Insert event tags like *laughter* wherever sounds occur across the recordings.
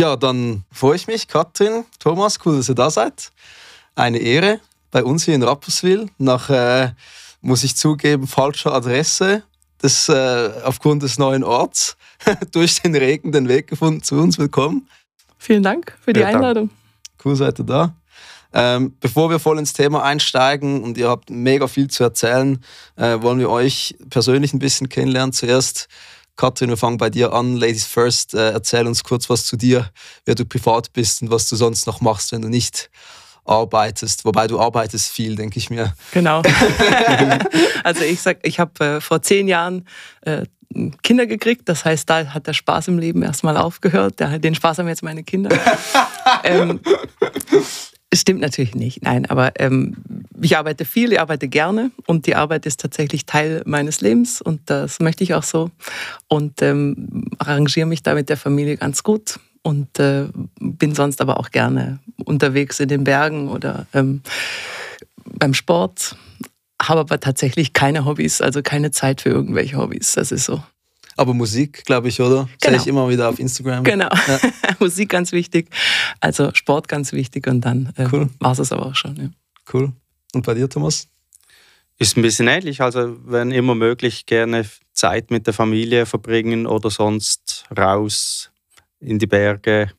Ja, dann freue ich mich, Katrin, Thomas, cool, dass ihr da seid. Eine Ehre bei uns hier in Rapperswil. Nach, äh, muss ich zugeben, falscher Adresse. Das, äh, aufgrund des neuen Orts *laughs* durch den Regen den Weg gefunden zu uns. Willkommen. Vielen Dank für die ja, Einladung. Cool, seid ihr da. Ähm, bevor wir voll ins Thema einsteigen und ihr habt mega viel zu erzählen, äh, wollen wir euch persönlich ein bisschen kennenlernen. Zuerst, Katrin, wir fangen bei dir an. Ladies first, äh, erzähl uns kurz was zu dir, wer du privat bist und was du sonst noch machst, wenn du nicht arbeitest. Wobei du arbeitest viel, denke ich mir. Genau. *laughs* *laughs* also ich sag, ich habe äh, vor zehn Jahren äh, Kinder gekriegt. Das heißt, da hat der Spaß im Leben erstmal aufgehört. Den Spaß haben jetzt meine Kinder. *laughs* ähm, stimmt natürlich nicht, nein, aber ähm, ich arbeite viel, ich arbeite gerne und die Arbeit ist tatsächlich Teil meines Lebens und das möchte ich auch so und ähm, arrangiere mich da mit der Familie ganz gut und äh, bin sonst aber auch gerne unterwegs in den Bergen oder ähm, beim Sport, habe aber tatsächlich keine Hobbys, also keine Zeit für irgendwelche Hobbys, das ist so. Aber Musik, glaube ich, oder? Genau. Sehe ich immer wieder auf Instagram. Genau. Ja. *laughs* Musik ganz wichtig. Also Sport ganz wichtig und dann äh, cool. war es aber auch schon. Ja. Cool. Und bei dir, Thomas? Ist ein bisschen ähnlich. Also, wenn immer möglich, gerne Zeit mit der Familie verbringen oder sonst raus in die Berge.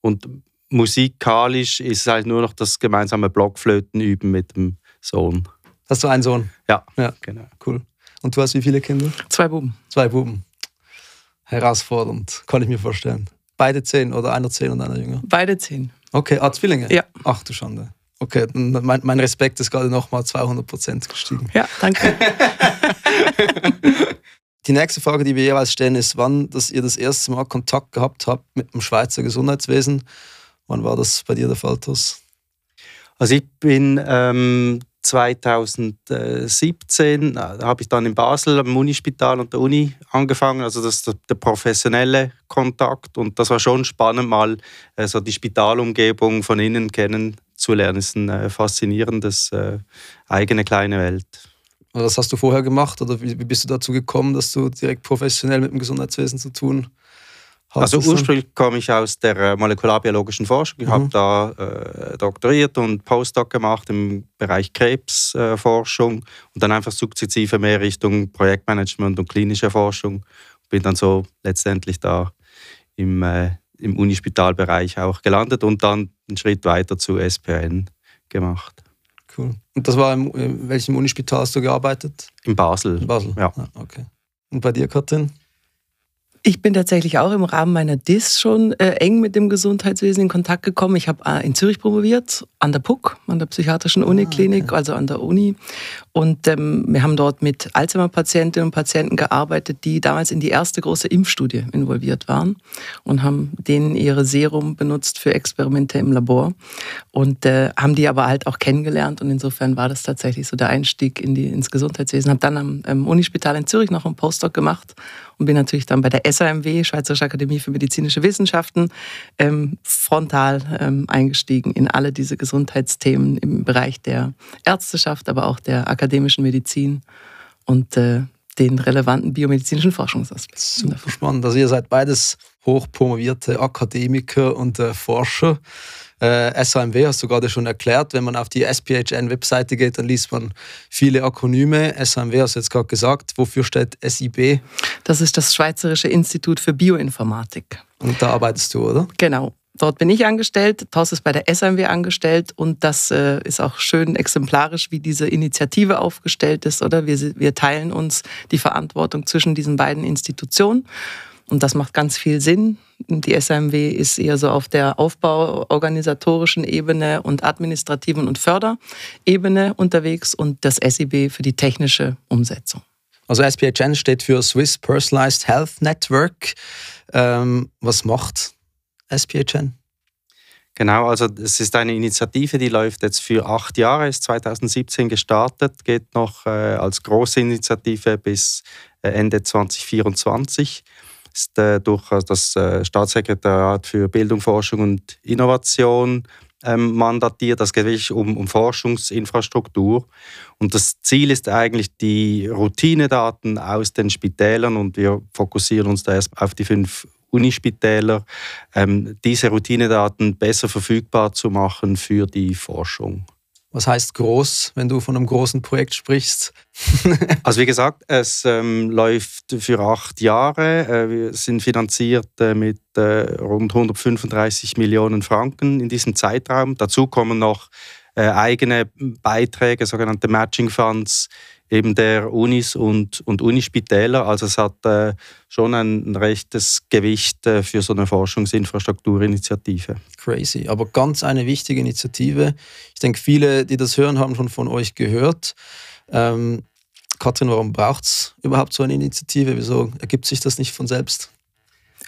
Und musikalisch ist es halt nur noch das gemeinsame Blockflöten üben mit dem Sohn. Hast du einen Sohn? Ja. Ja, genau. Cool. Und du hast wie viele Kinder? Zwei Buben. Zwei Buben herausfordernd, kann ich mir vorstellen. Beide zehn oder einer zehn und einer jünger? Beide zehn. Okay, ah, Zwillinge? Ja. Ach du Schande. Okay, mein, mein Respekt ist gerade nochmal 200 Prozent gestiegen. Ja, danke. *laughs* die nächste Frage, die wir jeweils stellen, ist, wann dass ihr das erste Mal Kontakt gehabt habt mit dem Schweizer Gesundheitswesen. Wann war das bei dir der Fall, Tos? Also ich bin ähm, 2017 äh, habe ich dann in Basel am Unispital und der Uni angefangen, also das der, der professionelle Kontakt und das war schon spannend, mal äh, so die Spitalumgebung von innen kennenzulernen. Das ist eine äh, faszinierendes eigene kleine Welt. Was hast du vorher gemacht oder wie, wie bist du dazu gekommen, dass du direkt professionell mit dem Gesundheitswesen zu tun hast? Also ursprünglich komme ich aus der äh, molekularbiologischen Forschung. Ich mhm. habe da äh, doktoriert und Postdoc gemacht im Bereich Krebsforschung äh, und dann einfach sukzessive mehr Richtung Projektmanagement und klinische Forschung. Bin dann so letztendlich da im, äh, im Unispitalbereich auch gelandet und dann einen Schritt weiter zu SPN gemacht. Cool. Und das war im, in welchem Unispital hast du gearbeitet? In Basel. In Basel, ja. Ah, okay. Und bei dir, Katrin? Ich bin tatsächlich auch im Rahmen meiner DIS schon äh, eng mit dem Gesundheitswesen in Kontakt gekommen. Ich habe äh, in Zürich promoviert, an der PUC, an der Psychiatrischen ah, Uniklinik, okay. also an der Uni. Und ähm, wir haben dort mit Alzheimer-Patientinnen und Patienten gearbeitet, die damals in die erste große Impfstudie involviert waren und haben denen ihre Serum benutzt für Experimente im Labor und äh, haben die aber halt auch kennengelernt. Und insofern war das tatsächlich so der Einstieg in die, ins Gesundheitswesen. Habe dann am ähm, Unispital in Zürich noch einen Postdoc gemacht und bin natürlich dann bei der SAMW, Schweizerische Akademie für medizinische Wissenschaften, ähm, frontal ähm, eingestiegen in alle diese Gesundheitsthemen im Bereich der Ärzteschaft, aber auch der akademischen Medizin und äh, den relevanten biomedizinischen Forschungsaspekten. Super spannend. Also ihr seid beides hochpromovierte Akademiker und äh, Forscher. Äh, SAMW hast du gerade schon erklärt. Wenn man auf die SPHN-Webseite geht, dann liest man viele Akronyme. SAMW hast du jetzt gerade gesagt. Wofür steht SIB? Das ist das Schweizerische Institut für Bioinformatik. Und da arbeitest du, oder? Genau. Dort bin ich angestellt, Thorst ist bei der SMW angestellt und das äh, ist auch schön exemplarisch, wie diese Initiative aufgestellt ist, oder? Wir, wir teilen uns die Verantwortung zwischen diesen beiden Institutionen und das macht ganz viel Sinn. Die SMW ist eher so auf der aufbauorganisatorischen Ebene und administrativen und Förderebene unterwegs und das SIB für die technische Umsetzung. Also SPHN steht für Swiss Personalized Health Network. Ähm, was macht SPHN? Genau, also es ist eine Initiative, die läuft jetzt für acht Jahre, ist 2017 gestartet, geht noch äh, als große Initiative bis äh, Ende 2024 ist äh, durch das äh, Staatssekretariat für Bildung, Forschung und Innovation ähm, mandatiert. Das geht wirklich um, um Forschungsinfrastruktur. Und das Ziel ist eigentlich die Routinedaten aus den Spitälern und wir fokussieren uns da erst auf die fünf Unispitäler, ähm, diese Routinedaten besser verfügbar zu machen für die Forschung. Was heißt groß, wenn du von einem großen Projekt sprichst? *laughs* also wie gesagt, es ähm, läuft für acht Jahre. Äh, wir sind finanziert äh, mit äh, rund 135 Millionen Franken in diesem Zeitraum. Dazu kommen noch äh, eigene Beiträge, sogenannte Matching Funds, eben der Unis und, und Unispitäler. Also es hat äh, schon ein, rechtes Gewicht äh, für so eine Forschungsinfrastrukturinitiative. Crazy, aber ganz eine wichtige Initiative. Ich denke, viele, die das hören, haben schon von euch gehört. Ähm, Katrin, warum braucht es überhaupt so eine Initiative? Wieso ergibt sich das nicht von selbst?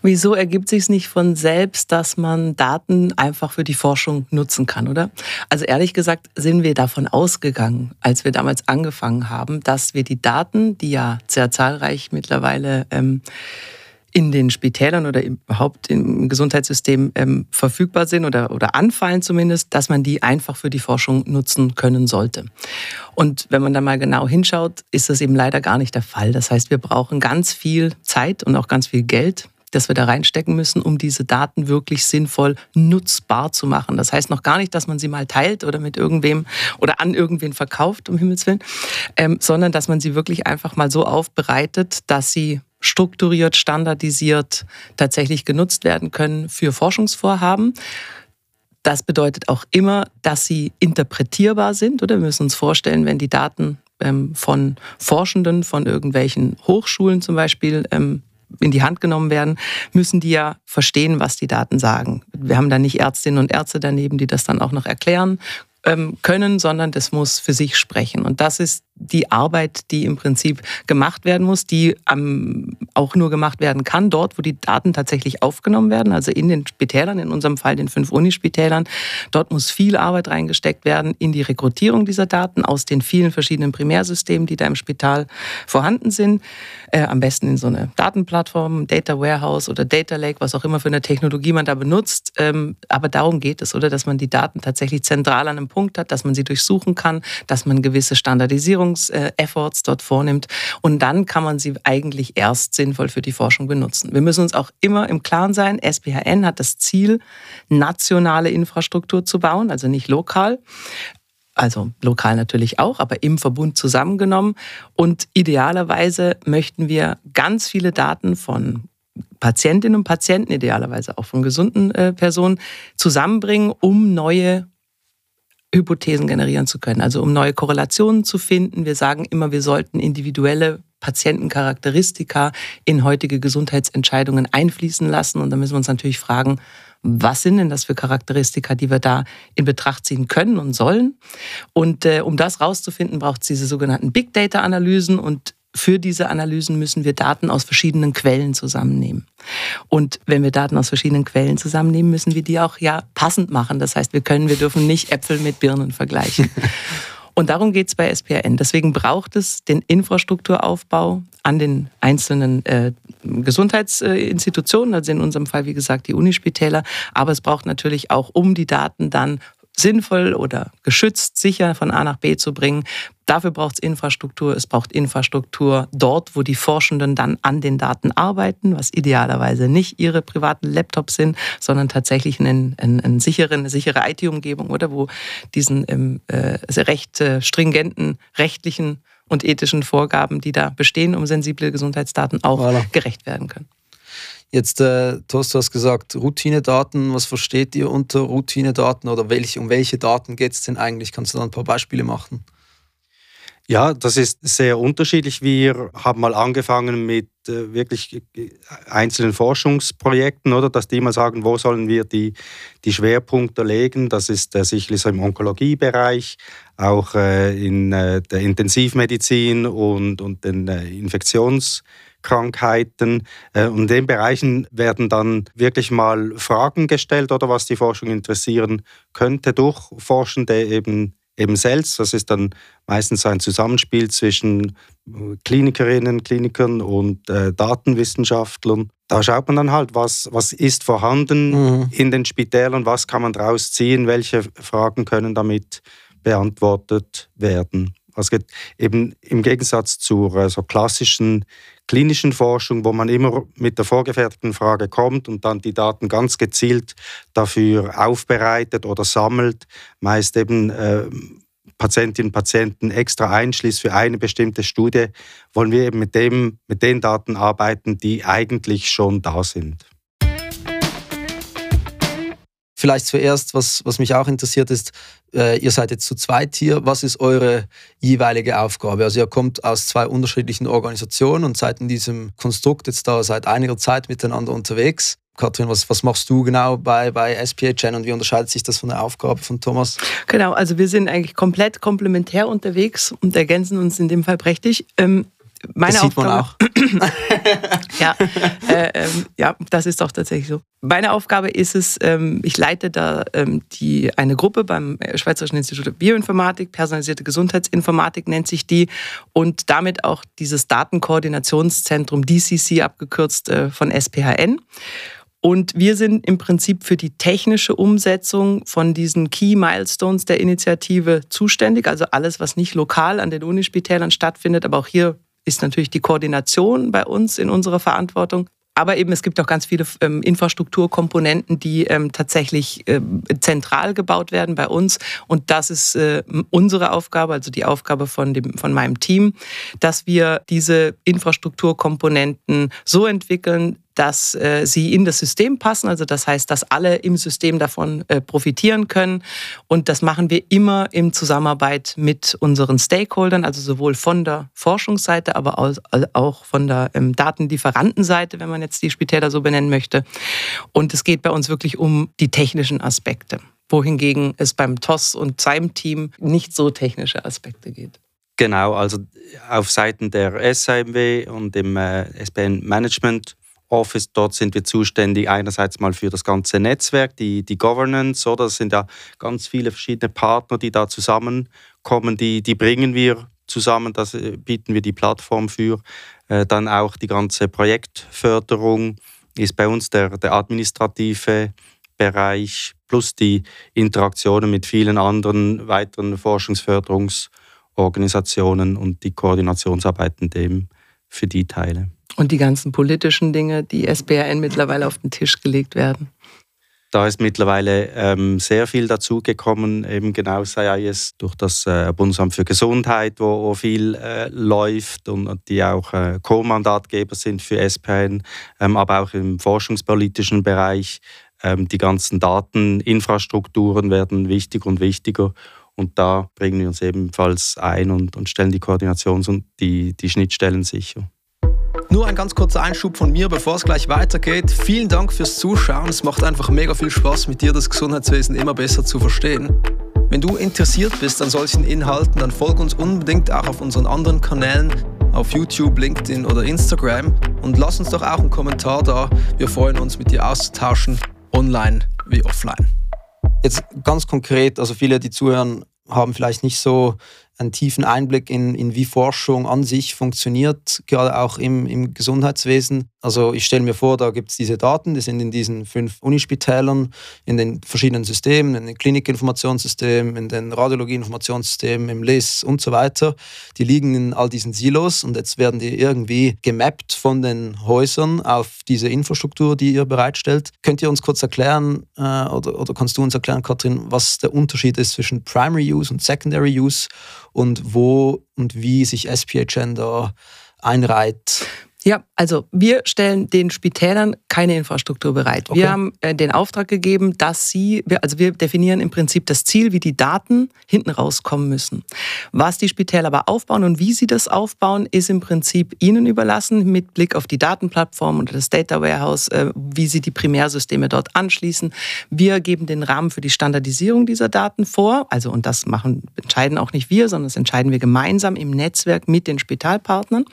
Wieso ergibt sich nicht von selbst, dass man Daten einfach für die Forschung nutzen kann, oder? Also ehrlich gesagt sind wir davon ausgegangen, als wir damals angefangen haben, dass wir die Daten, die ja sehr zahlreich mittlerweile ähm, in den Spitälern oder überhaupt im Gesundheitssystem ähm, verfügbar sind oder, oder anfallen zumindest, dass man die einfach für die Forschung nutzen können sollte. Und wenn man da mal genau hinschaut, ist das eben leider gar nicht der Fall. Das heißt, wir brauchen ganz viel Zeit und auch ganz viel Geld das wir da reinstecken müssen, um diese Daten wirklich sinnvoll nutzbar zu machen. Das heißt noch gar nicht, dass man sie mal teilt oder mit irgendwem oder an irgendwen verkauft, um Himmels Willen, ähm, sondern dass man sie wirklich einfach mal so aufbereitet, dass sie strukturiert, standardisiert tatsächlich genutzt werden können für Forschungsvorhaben. Das bedeutet auch immer, dass sie interpretierbar sind. Oder wir müssen uns vorstellen, wenn die Daten ähm, von Forschenden, von irgendwelchen Hochschulen zum Beispiel ähm, in die Hand genommen werden, müssen die ja verstehen, was die Daten sagen. Wir haben da nicht Ärztinnen und Ärzte daneben, die das dann auch noch erklären ähm, können, sondern das muss für sich sprechen. Und das ist die Arbeit, die im Prinzip gemacht werden muss, die ähm, auch nur gemacht werden kann, dort, wo die Daten tatsächlich aufgenommen werden, also in den Spitälern, in unserem Fall den fünf Unispitälern. Dort muss viel Arbeit reingesteckt werden in die Rekrutierung dieser Daten aus den vielen verschiedenen Primärsystemen, die da im Spital vorhanden sind. Äh, am besten in so eine Datenplattform, Data Warehouse oder Data Lake, was auch immer für eine Technologie man da benutzt. Ähm, aber darum geht es, oder? Dass man die Daten tatsächlich zentral an einem Punkt hat, dass man sie durchsuchen kann, dass man gewisse Standardisierung Optimierungsefforts dort vornimmt. Und dann kann man sie eigentlich erst sinnvoll für die Forschung benutzen. Wir müssen uns auch immer im Klaren sein, SPHN hat das Ziel, nationale Infrastruktur zu bauen, also nicht lokal also lokal natürlich auch, aber im Verbund zusammengenommen. Und idealerweise möchten wir ganz viele Daten von Patientinnen und Patienten, idealerweise auch von gesunden äh, Personen, zusammenbringen, um neue Hypothesen generieren zu können, also um neue Korrelationen zu finden. Wir sagen immer, wir sollten individuelle Patientencharakteristika in heutige Gesundheitsentscheidungen einfließen lassen. Und da müssen wir uns natürlich fragen, was sind denn das für Charakteristika, die wir da in Betracht ziehen können und sollen? Und äh, um das rauszufinden, braucht es diese sogenannten Big Data-Analysen und für diese Analysen müssen wir Daten aus verschiedenen Quellen zusammennehmen. Und wenn wir Daten aus verschiedenen Quellen zusammennehmen, müssen wir die auch ja passend machen. Das heißt, wir können, wir dürfen nicht Äpfel mit Birnen vergleichen. *laughs* Und darum geht es bei SPRN. Deswegen braucht es den Infrastrukturaufbau an den einzelnen äh, Gesundheitsinstitutionen, also in unserem Fall, wie gesagt, die Unispitäler. Aber es braucht natürlich auch, um die Daten dann sinnvoll oder geschützt, sicher von A nach B zu bringen. Dafür braucht es Infrastruktur. Es braucht Infrastruktur dort, wo die Forschenden dann an den Daten arbeiten, was idealerweise nicht ihre privaten Laptops sind, sondern tatsächlich einen, einen, einen sicheren, eine sichere IT-Umgebung oder wo diesen ähm, äh, recht äh, stringenten rechtlichen und ethischen Vorgaben, die da bestehen, um sensible Gesundheitsdaten auch voilà. gerecht werden können. Jetzt, äh, Thorst, du hast gesagt, Routinedaten. Was versteht ihr unter Routinedaten oder welche, um welche Daten geht es denn eigentlich? Kannst du da ein paar Beispiele machen? Ja, das ist sehr unterschiedlich. Wir haben mal angefangen mit äh, wirklich einzelnen Forschungsprojekten, oder, dass die mal sagen, wo sollen wir die, die Schwerpunkte legen. Das ist äh, sicherlich so im Onkologiebereich, auch äh, in äh, der Intensivmedizin und, und den äh, Infektions- Krankheiten. Äh, und in den Bereichen werden dann wirklich mal Fragen gestellt oder was die Forschung interessieren könnte durch Forschende eben, eben selbst. Das ist dann meistens ein Zusammenspiel zwischen äh, Klinikerinnen, Klinikern und äh, Datenwissenschaftlern. Da schaut man dann halt, was, was ist vorhanden mhm. in den Spitälern, was kann man daraus ziehen, welche Fragen können damit beantwortet werden. Also eben im Gegensatz zur äh, so klassischen klinischen Forschung, wo man immer mit der vorgefertigten Frage kommt und dann die Daten ganz gezielt dafür aufbereitet oder sammelt, meist eben äh, Patientinnen und Patienten extra einschließt für eine bestimmte Studie, wollen wir eben mit, dem, mit den Daten arbeiten, die eigentlich schon da sind. Vielleicht zuerst, was, was mich auch interessiert ist, äh, ihr seid jetzt zu zweit hier. Was ist eure jeweilige Aufgabe? Also ihr kommt aus zwei unterschiedlichen Organisationen und seid in diesem Konstrukt jetzt da seit einiger Zeit miteinander unterwegs. Katrin, was, was machst du genau bei, bei SPHN und wie unterscheidet sich das von der Aufgabe von Thomas? Genau, also wir sind eigentlich komplett komplementär unterwegs und ergänzen uns in dem Fall prächtig. Ähm, meine das sieht Aufgabe, man auch. *laughs* ja, äh, ähm, ja, das ist doch tatsächlich so. Meine Aufgabe ist es, ähm, ich leite da ähm, die, eine Gruppe beim Schweizerischen Institut für Bioinformatik, personalisierte Gesundheitsinformatik nennt sich die, und damit auch dieses Datenkoordinationszentrum DCC abgekürzt äh, von SPHN. Und wir sind im Prinzip für die technische Umsetzung von diesen Key Milestones der Initiative zuständig. Also alles, was nicht lokal an den Unispitälern stattfindet, aber auch hier ist natürlich die Koordination bei uns in unserer Verantwortung. Aber eben es gibt auch ganz viele ähm, Infrastrukturkomponenten, die ähm, tatsächlich ähm, zentral gebaut werden bei uns. Und das ist äh, unsere Aufgabe, also die Aufgabe von, dem, von meinem Team, dass wir diese Infrastrukturkomponenten so entwickeln, dass äh, sie in das System passen. Also das heißt, dass alle im System davon äh, profitieren können. Und das machen wir immer in Zusammenarbeit mit unseren Stakeholdern, also sowohl von der Forschungsseite, aber auch von der ähm, Datenlieferantenseite, wenn man jetzt die Spitäler so benennen möchte. Und es geht bei uns wirklich um die technischen Aspekte wohingegen es beim TOS und seinem Team nicht so technische Aspekte geht. Genau, also auf Seiten der SAMW und dem äh, SBN Management Office. Dort sind wir zuständig einerseits mal für das ganze Netzwerk, die, die Governance, oder? Das sind ja ganz viele verschiedene Partner, die da zusammenkommen, die, die bringen wir zusammen, das äh, bieten wir die Plattform für. Äh, dann auch die ganze Projektförderung ist bei uns der, der administrative Bereich plus die Interaktionen mit vielen anderen weiteren Forschungsförderungsorganisationen und die Koordinationsarbeiten dem für die Teile. Und die ganzen politischen Dinge, die SBRN mittlerweile auf den Tisch gelegt werden. Da ist mittlerweile ähm, sehr viel dazugekommen, eben genau sei es durch das äh, Bundesamt für Gesundheit, wo, wo viel äh, läuft und, die auch äh, Co-Mandatgeber sind für SPN, ähm, aber auch im forschungspolitischen Bereich. Ähm, die ganzen Dateninfrastrukturen werden wichtiger und wichtiger und da bringen wir uns ebenfalls ein und, und stellen die Koordinations- und die, die Schnittstellen sicher. Nur ein ganz kurzer Einschub von mir, bevor es gleich weitergeht. Vielen Dank fürs Zuschauen. Es macht einfach mega viel Spaß, mit dir das Gesundheitswesen immer besser zu verstehen. Wenn du interessiert bist an solchen Inhalten, dann folg uns unbedingt auch auf unseren anderen Kanälen, auf YouTube, LinkedIn oder Instagram und lass uns doch auch einen Kommentar da. Wir freuen uns, mit dir auszutauschen, online wie offline. Jetzt ganz konkret, also viele, die zuhören, haben vielleicht nicht so einen tiefen Einblick in, in wie Forschung an sich funktioniert, gerade auch im, im Gesundheitswesen. Also ich stelle mir vor, da gibt es diese Daten, die sind in diesen fünf Unispitälern, in den verschiedenen Systemen, in den Klinikinformationssystemen, in den Radiologieinformationssystemen, im LIS und so weiter. Die liegen in all diesen Silos und jetzt werden die irgendwie gemappt von den Häusern auf diese Infrastruktur, die ihr bereitstellt. Könnt ihr uns kurz erklären äh, oder, oder kannst du uns erklären, Katrin, was der Unterschied ist zwischen Primary Use und Secondary Use und wo und wie sich SPHN da einreiht? Ja, also wir stellen den Spitälern keine Infrastruktur bereit. Okay. Wir haben äh, den Auftrag gegeben, dass sie, also wir definieren im Prinzip das Ziel, wie die Daten hinten rauskommen müssen. Was die Spitäler aber aufbauen und wie sie das aufbauen, ist im Prinzip ihnen überlassen, mit Blick auf die Datenplattform oder das Data Warehouse, äh, wie sie die Primärsysteme dort anschließen. Wir geben den Rahmen für die Standardisierung dieser Daten vor. Also, und das machen, entscheiden auch nicht wir, sondern das entscheiden wir gemeinsam im Netzwerk mit den Spitalpartnern.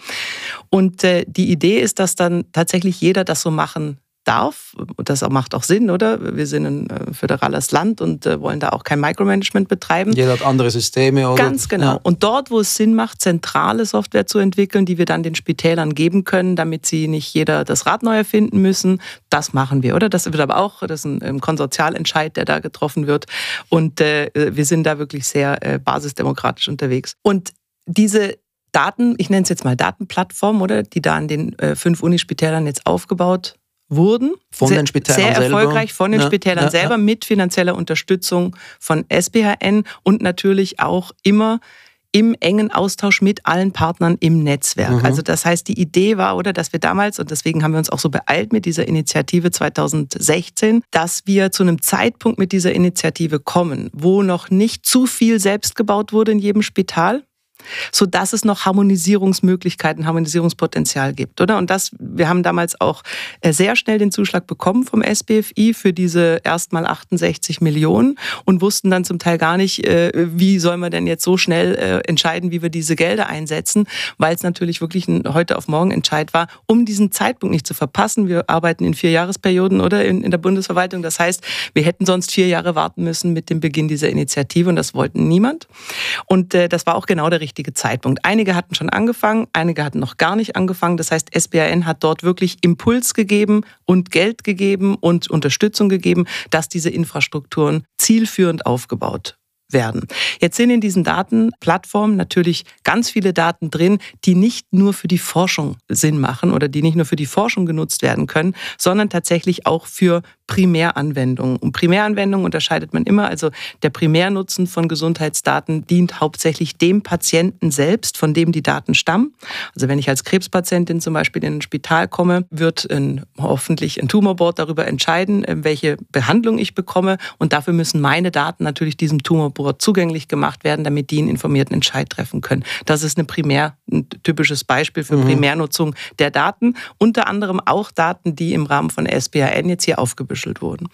Und äh, die Idee ist, dass dann tatsächlich jeder das so machen darf. Und das macht auch Sinn, oder? Wir sind ein äh, föderales Land und äh, wollen da auch kein Micromanagement betreiben. Jeder hat andere Systeme. Oder? Ganz genau. Ja. Und dort, wo es Sinn macht, zentrale Software zu entwickeln, die wir dann den Spitälern geben können, damit sie nicht jeder das Rad neu erfinden müssen, das machen wir, oder? Das wird aber auch, das ist ein Konsortialentscheid, der da getroffen wird. Und äh, wir sind da wirklich sehr äh, basisdemokratisch unterwegs. Und diese Daten, ich nenne es jetzt mal Datenplattform, oder die da an den äh, fünf Unispitälern jetzt aufgebaut wurden. Von den Spitälern Sehr selber. erfolgreich von den Ja, Spitälern ja, selber ja. mit finanzieller Unterstützung von SBHN und natürlich auch immer im engen Austausch mit allen Partnern im Netzwerk. Mhm. Also das heißt, die Idee war, oder, dass wir damals, und deswegen haben wir uns auch so beeilt mit dieser Initiative 2016, dass wir zu einem Zeitpunkt mit dieser Initiative kommen, wo noch nicht zu viel selbst gebaut wurde in jedem Spital, so dass es noch Harmonisierungsmöglichkeiten, Harmonisierungspotenzial gibt, oder? Und das, wir haben damals auch äh, sehr schnell den Zuschlag bekommen vom SBFI für diese erstmal 68 Millionen und wussten dann zum Teil gar nicht, äh, wie soll man denn jetzt so schnell äh, entscheiden, wie wir diese Gelder einsetzen, weil es natürlich wirklich ein heute auf morgen Entscheid war, um diesen Zeitpunkt nicht zu verpassen. Wir arbeiten in vier Jahresperioden oder in, in der Bundesverwaltung. Das heißt, wir hätten sonst vier Jahre warten müssen mit dem Beginn dieser Initiative und das wollten niemand. Und das war auch genau der richtige Zeitpunkt. Einige hatten schon angefangen, einige hatten noch gar nicht angefangen. Das heißt, SBAN hat dort wirklich Impuls gegeben und Geld gegeben und Unterstützung gegeben, dass diese Infrastrukturen zielführend aufgebaut werden. Jetzt sind in diesen Datenplattformen natürlich ganz viele Daten drin, die nicht nur für die Forschung Sinn machen oder die nicht nur für die Forschung genutzt werden können, sondern tatsächlich auch für Primäranwendungen. Und Primäranwendungen unterscheidet man immer. Also der Primärnutzen von Gesundheitsdaten dient hauptsächlich dem Patienten selbst, von dem die Daten stammen. Also wenn ich als Krebspatientin zum Beispiel in ein Spital komme, wird ein, hoffentlich ein Tumorboard darüber entscheiden, äh, welche Behandlung ich bekomme. Und dafür müssen meine Daten natürlich diesem Tumorboard zugänglich gemacht werden, damit die einen informierten Entscheid treffen können. Das ist eine primär, ein typisches Beispiel für Mhm. Primärnutzung der Daten. Unter anderem auch Daten, die im Rahmen von SBAN jetzt hier aufgebüschelt wurden.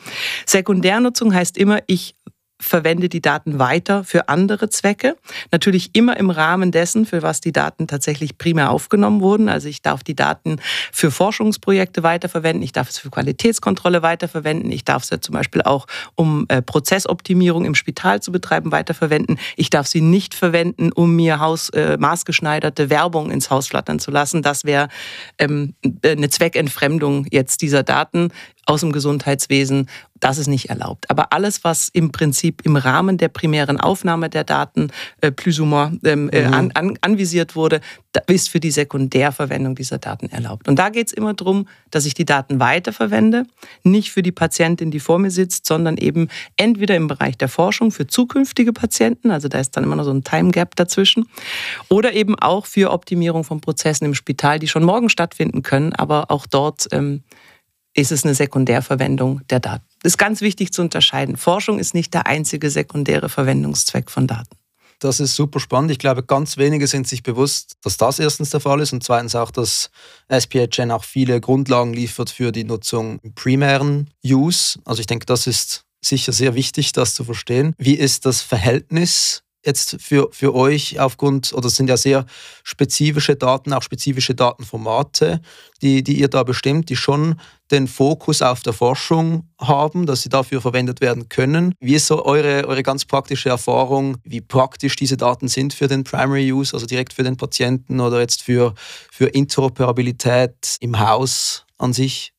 Sekundärnutzung heißt immer, ich verwende die Daten weiter für andere Zwecke. Natürlich immer im Rahmen dessen, für was die Daten tatsächlich primär aufgenommen wurden. Also ich darf die Daten für Forschungsprojekte weiterverwenden, ich darf es für Qualitätskontrolle weiterverwenden, ich darf sie zum Beispiel auch, um äh, Prozessoptimierung im Spital zu betreiben, weiterverwenden. Ich darf sie nicht verwenden, um mir Haus, äh, maßgeschneiderte Werbung ins Haus flattern zu lassen. Das wäre ähm, eine Zweckentfremdung jetzt dieser Daten aus dem Gesundheitswesen. Das ist nicht erlaubt. Aber alles, was im Prinzip im Rahmen der primären Aufnahme der Daten äh, plus ou moins ähm, äh, Mhm. an, an, anvisiert wurde, ist für die Sekundärverwendung dieser Daten erlaubt. Und da geht es immer darum, dass ich die Daten weiterverwende, nicht für die Patientin, die vor mir sitzt, sondern eben entweder im Bereich der Forschung für zukünftige Patienten, also da ist dann immer noch so ein Time Gap dazwischen, oder eben auch für Optimierung von Prozessen im Spital, die schon morgen stattfinden können, aber auch dort ähm, ist es eine Sekundärverwendung der Daten. Das ist ganz wichtig zu unterscheiden. Forschung ist nicht der einzige sekundäre Verwendungszweck von Daten. Das ist super spannend. Ich glaube, ganz wenige sind sich bewusst, dass das erstens der Fall ist und zweitens auch, dass SPHN auch viele Grundlagen liefert für die Nutzung im primären Use. Also ich denke, das ist sicher sehr wichtig, das zu verstehen. Wie ist das Verhältnis jetzt für, für euch aufgrund, oder es sind ja sehr spezifische Daten, auch spezifische Datenformate, die, die ihr da bestimmt, die schon den Fokus auf der Forschung haben, dass sie dafür verwendet werden können. Wie ist so eure, eure ganz praktische Erfahrung, wie praktisch diese Daten sind für den Primary Use, also direkt für den Patienten oder jetzt für, für Interoperabilität im Haus an sich?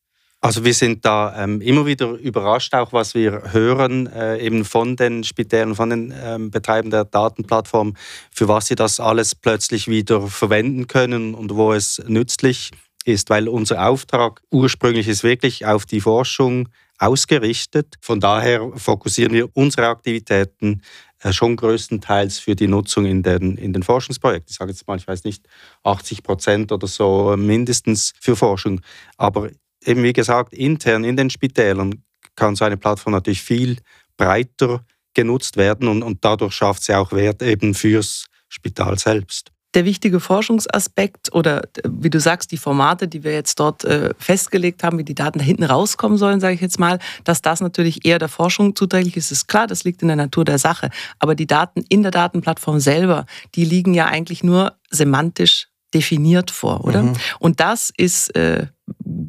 Also wir sind da ähm, immer wieder überrascht, auch was wir hören, äh, eben von den Spitälern, von den ähm, Betreibern der Datenplattform, für was sie das alles plötzlich wieder verwenden können und wo es nützlich ist, weil unser Auftrag ursprünglich ist wirklich auf die Forschung ausgerichtet. Von daher fokussieren wir unsere Aktivitäten äh, schon größtenteils für die Nutzung in den, in den Forschungsprojekten. Ich sage jetzt mal, ich weiß nicht, 80 Prozent oder so mindestens für Forschung. Aber eben wie gesagt, intern in den Spitälern kann so eine Plattform natürlich viel breiter genutzt werden und, und dadurch schafft sie auch Wert eben fürs Spital selbst. Der wichtige Forschungsaspekt oder wie du sagst, die Formate, die wir jetzt dort äh, festgelegt haben, wie die Daten da hinten rauskommen sollen, sage ich jetzt mal, dass das natürlich eher der Forschung zuträglich ist, ist klar, das liegt in der Natur der Sache. Aber die Daten in der Datenplattform selber, die liegen ja eigentlich nur semantisch definiert vor, oder? Mhm. Und das ist äh,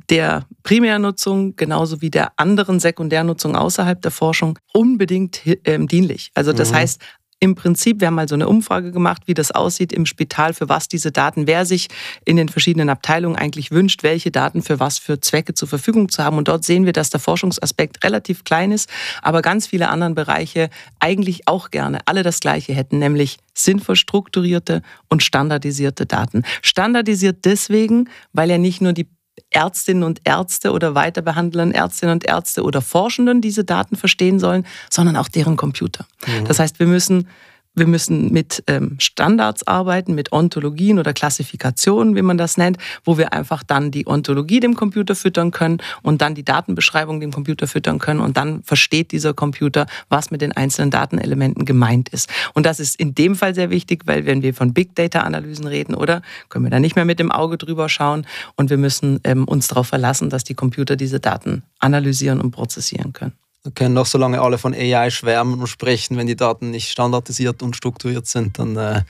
der Primärnutzung genauso wie der anderen Sekundärnutzung außerhalb der Forschung unbedingt ähm, dienlich. Also das Mhm. heißt, im Prinzip, wir haben mal so eine Umfrage gemacht, wie das aussieht im Spital, für was diese Daten, wer sich in den verschiedenen Abteilungen eigentlich wünscht, welche Daten für was für Zwecke zur Verfügung zu haben. Und dort sehen wir, dass der Forschungsaspekt relativ klein ist, aber ganz viele andere Bereiche eigentlich auch gerne alle das Gleiche hätten, nämlich sinnvoll strukturierte und standardisierte Daten. Standardisiert deswegen, weil ja nicht nur die Ärztinnen und Ärzte oder weiterbehandelnden Ärztinnen und Ärzte oder Forschenden diese Daten verstehen sollen, sondern auch deren Computer. Mhm. Das heißt, wir müssen wir müssen mit ähm, Standards arbeiten, mit Ontologien oder Klassifikationen, wie man das nennt, wo wir einfach dann die Ontologie dem Computer füttern können und dann die Datenbeschreibung dem Computer füttern können und dann versteht dieser Computer, was mit den einzelnen Datenelementen gemeint ist. Und das ist in dem Fall sehr wichtig, weil wenn wir von Big Data Analysen reden, oder können wir da nicht mehr mit dem Auge drüber schauen und wir müssen ähm, uns darauf verlassen, dass die Computer diese Daten analysieren und prozessieren können. Wir können noch so lange alle von AI schwärmen und sprechen, wenn die Daten nicht standardisiert und strukturiert sind, dann äh,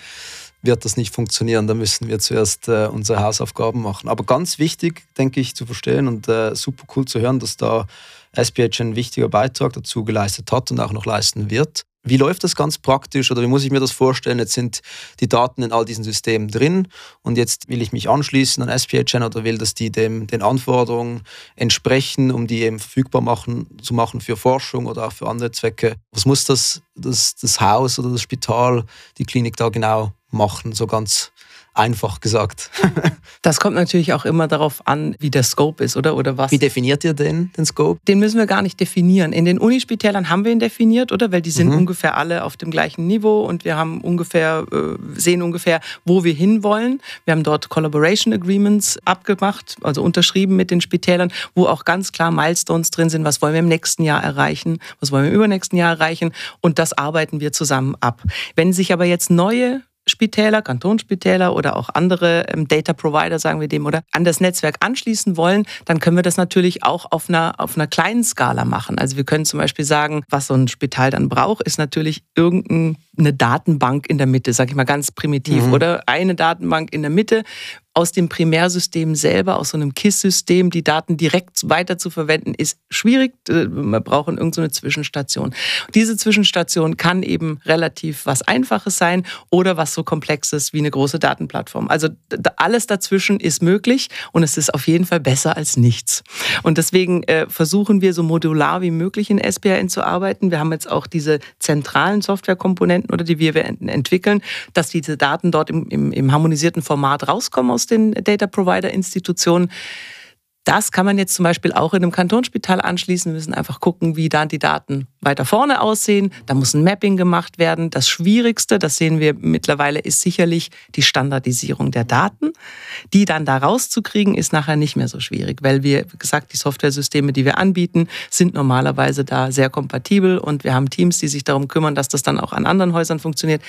wird das nicht funktionieren. Da müssen wir zuerst äh, unsere Hausaufgaben machen. Aber ganz wichtig, denke ich, zu verstehen und äh, super cool zu hören, dass da SPH einen wichtigen Beitrag dazu geleistet hat und auch noch leisten wird. Wie läuft das ganz praktisch oder wie muss ich mir das vorstellen? Jetzt sind die Daten in all diesen Systemen drin und jetzt will ich mich anschließen an SPHN oder will, dass die dem, den Anforderungen entsprechen, um die eben verfügbar machen, zu machen für Forschung oder auch für andere Zwecke. Was muss das, das, das Haus oder das Spital, die Klinik da genau machen, so ganz einfach gesagt. *laughs* das kommt natürlich auch immer darauf an, wie der Scope ist, oder? oder was. Wie definiert ihr denn den Scope? Den müssen wir gar nicht definieren. In den Unispitälern haben wir ihn definiert, oder? Weil die sind mhm. ungefähr alle auf dem gleichen Niveau und wir haben ungefähr, äh, sehen ungefähr, wo wir hinwollen. Wir haben dort Collaboration Agreements abgemacht, also unterschrieben mit den Spitälern, wo auch ganz klar Milestones drin sind. Was wollen wir im nächsten Jahr erreichen? Was wollen wir im übernächsten Jahr erreichen? Und das arbeiten wir zusammen ab. Wenn sich aber jetzt neue Spitäler, Kantonsspitäler oder auch andere ähm, Data Provider, sagen wir dem, oder an das Netzwerk anschließen wollen, dann können wir das natürlich auch auf einer, auf einer kleinen Skala machen. Also wir können zum Beispiel sagen, was so ein Spital dann braucht, ist natürlich irgendeine Datenbank in der Mitte, sage ich mal ganz primitiv, mhm. oder eine Datenbank in der Mitte, aus dem Primärsystem selber, aus so einem KISS-System, die Daten direkt weiter zu verwenden, ist schwierig. Äh, wir brauchen irgendeine so Zwischenstation. Diese Zwischenstation kann eben relativ was Einfaches sein oder was so Komplexes wie eine große Datenplattform. Also alles dazwischen ist möglich und es ist auf jeden Fall besser als nichts. Und deswegen äh, versuchen wir so modular wie möglich in SPRN zu arbeiten. Wir haben jetzt auch diese zentralen Softwarekomponenten oder die wir entwickeln, dass diese Daten dort im, im, im harmonisierten Format rauskommen aus aus den Data Provider Institutionen. Das kann man jetzt zum Beispiel auch in einem Kantonsspital anschließen. Wir müssen einfach gucken, wie dann die Daten weiter vorne aussehen. Da muss ein Mapping gemacht werden. Das Schwierigste, das sehen wir mittlerweile, ist sicherlich die Standardisierung der Daten. Die dann da rauszukriegen, ist nachher nicht mehr so schwierig, weil wir, wie gesagt, die Softwaresysteme, die wir anbieten, sind normalerweise da sehr kompatibel und wir haben Teams, die sich darum kümmern, dass das dann auch an anderen Häusern funktioniert.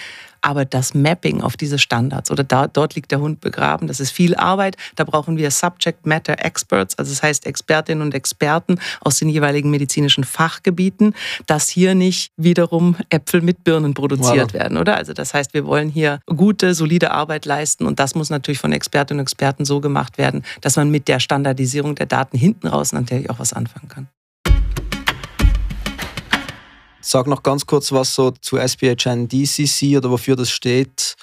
Aber das Mapping auf diese Standards oder da, dort liegt der Hund begraben, das ist viel Arbeit. Da brauchen wir Subject Matter Experts, also das heißt Expertinnen und Experten aus den jeweiligen medizinischen Fachgebieten, dass hier nicht wiederum Äpfel mit Birnen produziert wow. werden, oder? Also das heißt, wir wollen hier gute, solide Arbeit leisten und das muss natürlich von Expertinnen und Experten so gemacht werden, dass man mit der Standardisierung der Daten hinten raus natürlich auch was anfangen kann. Sag noch ganz kurz was so zu SPHN DCC oder wofür das steht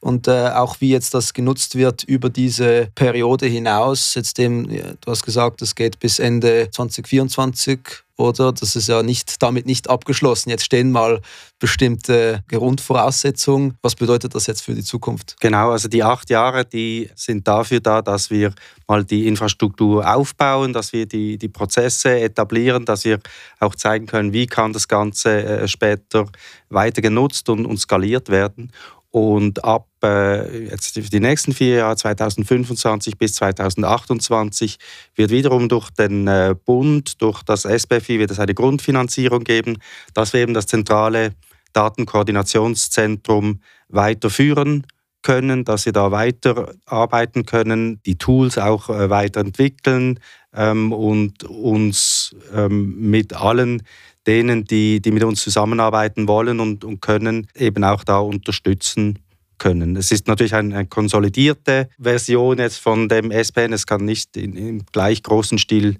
und äh, auch wie jetzt das genutzt wird über diese Periode hinaus. Jetzt dem, du hast gesagt, es geht bis Ende 2024 oder? Das ist ja nicht, damit nicht abgeschlossen. Jetzt stehen mal bestimmte Grundvoraussetzungen. Was bedeutet das jetzt für die Zukunft? Genau, also die acht Jahre, die sind dafür da, dass wir mal die Infrastruktur aufbauen, dass wir die, die Prozesse etablieren, dass wir auch zeigen können, wie kann das Ganze äh, später weiter genutzt und, und skaliert werden. Und ab äh, jetzt die nächsten vier Jahre, 2025 bis 2028, wird wiederum durch den äh, Bund, durch das SBFI, wird es eine Grundfinanzierung geben, dass wir eben das zentrale Datenkoordinationszentrum weiterführen können, dass wir da weiterarbeiten können, die Tools auch äh, weiterentwickeln ähm, und uns ähm, mit allen denen, die, die mit uns zusammenarbeiten wollen und, und können, eben auch da unterstützen können. Es ist natürlich eine, eine konsolidierte Version jetzt von dem SPN. Es kann nicht im gleich großen Stil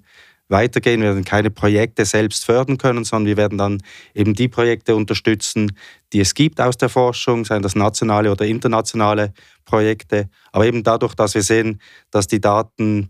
weitergehen. Wir werden keine Projekte selbst fördern können, sondern wir werden dann eben die Projekte unterstützen, die es gibt aus der Forschung, seien das nationale oder internationale Projekte. Aber eben dadurch, dass wir sehen, dass die Daten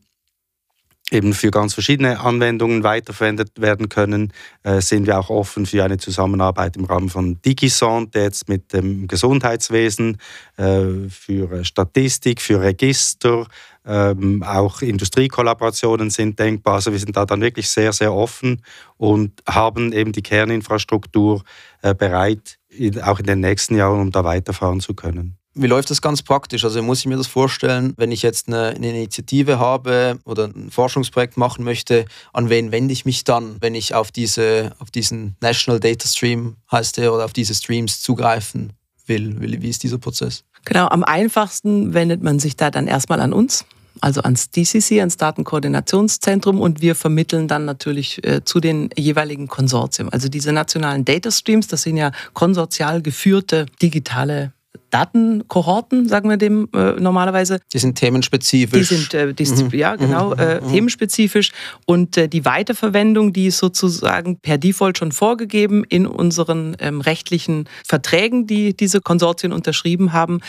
eben für ganz verschiedene Anwendungen weiterverwendet werden können, äh, sind wir auch offen für eine Zusammenarbeit im Rahmen von Digisont, jetzt mit dem Gesundheitswesen, äh, für Statistik, für Register, ähm, auch Industriekollaborationen sind denkbar. Also wir sind da dann wirklich sehr, sehr offen und haben eben die Kerninfrastruktur äh, bereit, auch in den nächsten Jahren, um da weiterfahren zu können. Wie läuft das ganz praktisch? Also muss ich mir das vorstellen, wenn ich jetzt eine, eine, Initiative habe oder ein Forschungsprojekt machen möchte, an wen wende ich mich dann, wenn ich auf, diese, auf diesen National Data Stream heißt der oder auf diese Streams zugreifen will? Wie ist dieser Prozess? Genau, am einfachsten wendet man sich da dann erstmal an uns also ans DCC, ans Datenkoordinationszentrum und wir vermitteln dann natürlich äh, zu den jeweiligen Konsortien. Also diese nationalen Data Streams, das sind ja konsortial geführte digitale Datenkohorten, sagen wir dem äh, normalerweise. Die sind themenspezifisch. Die sind äh, mhm. ja genau mhm. äh, mhm. themenspezifisch und äh, die Weiterverwendung, die ist sozusagen per Default schon vorgegeben in unseren ähm, rechtlichen Verträgen, die diese Konsortien unterschrieben haben.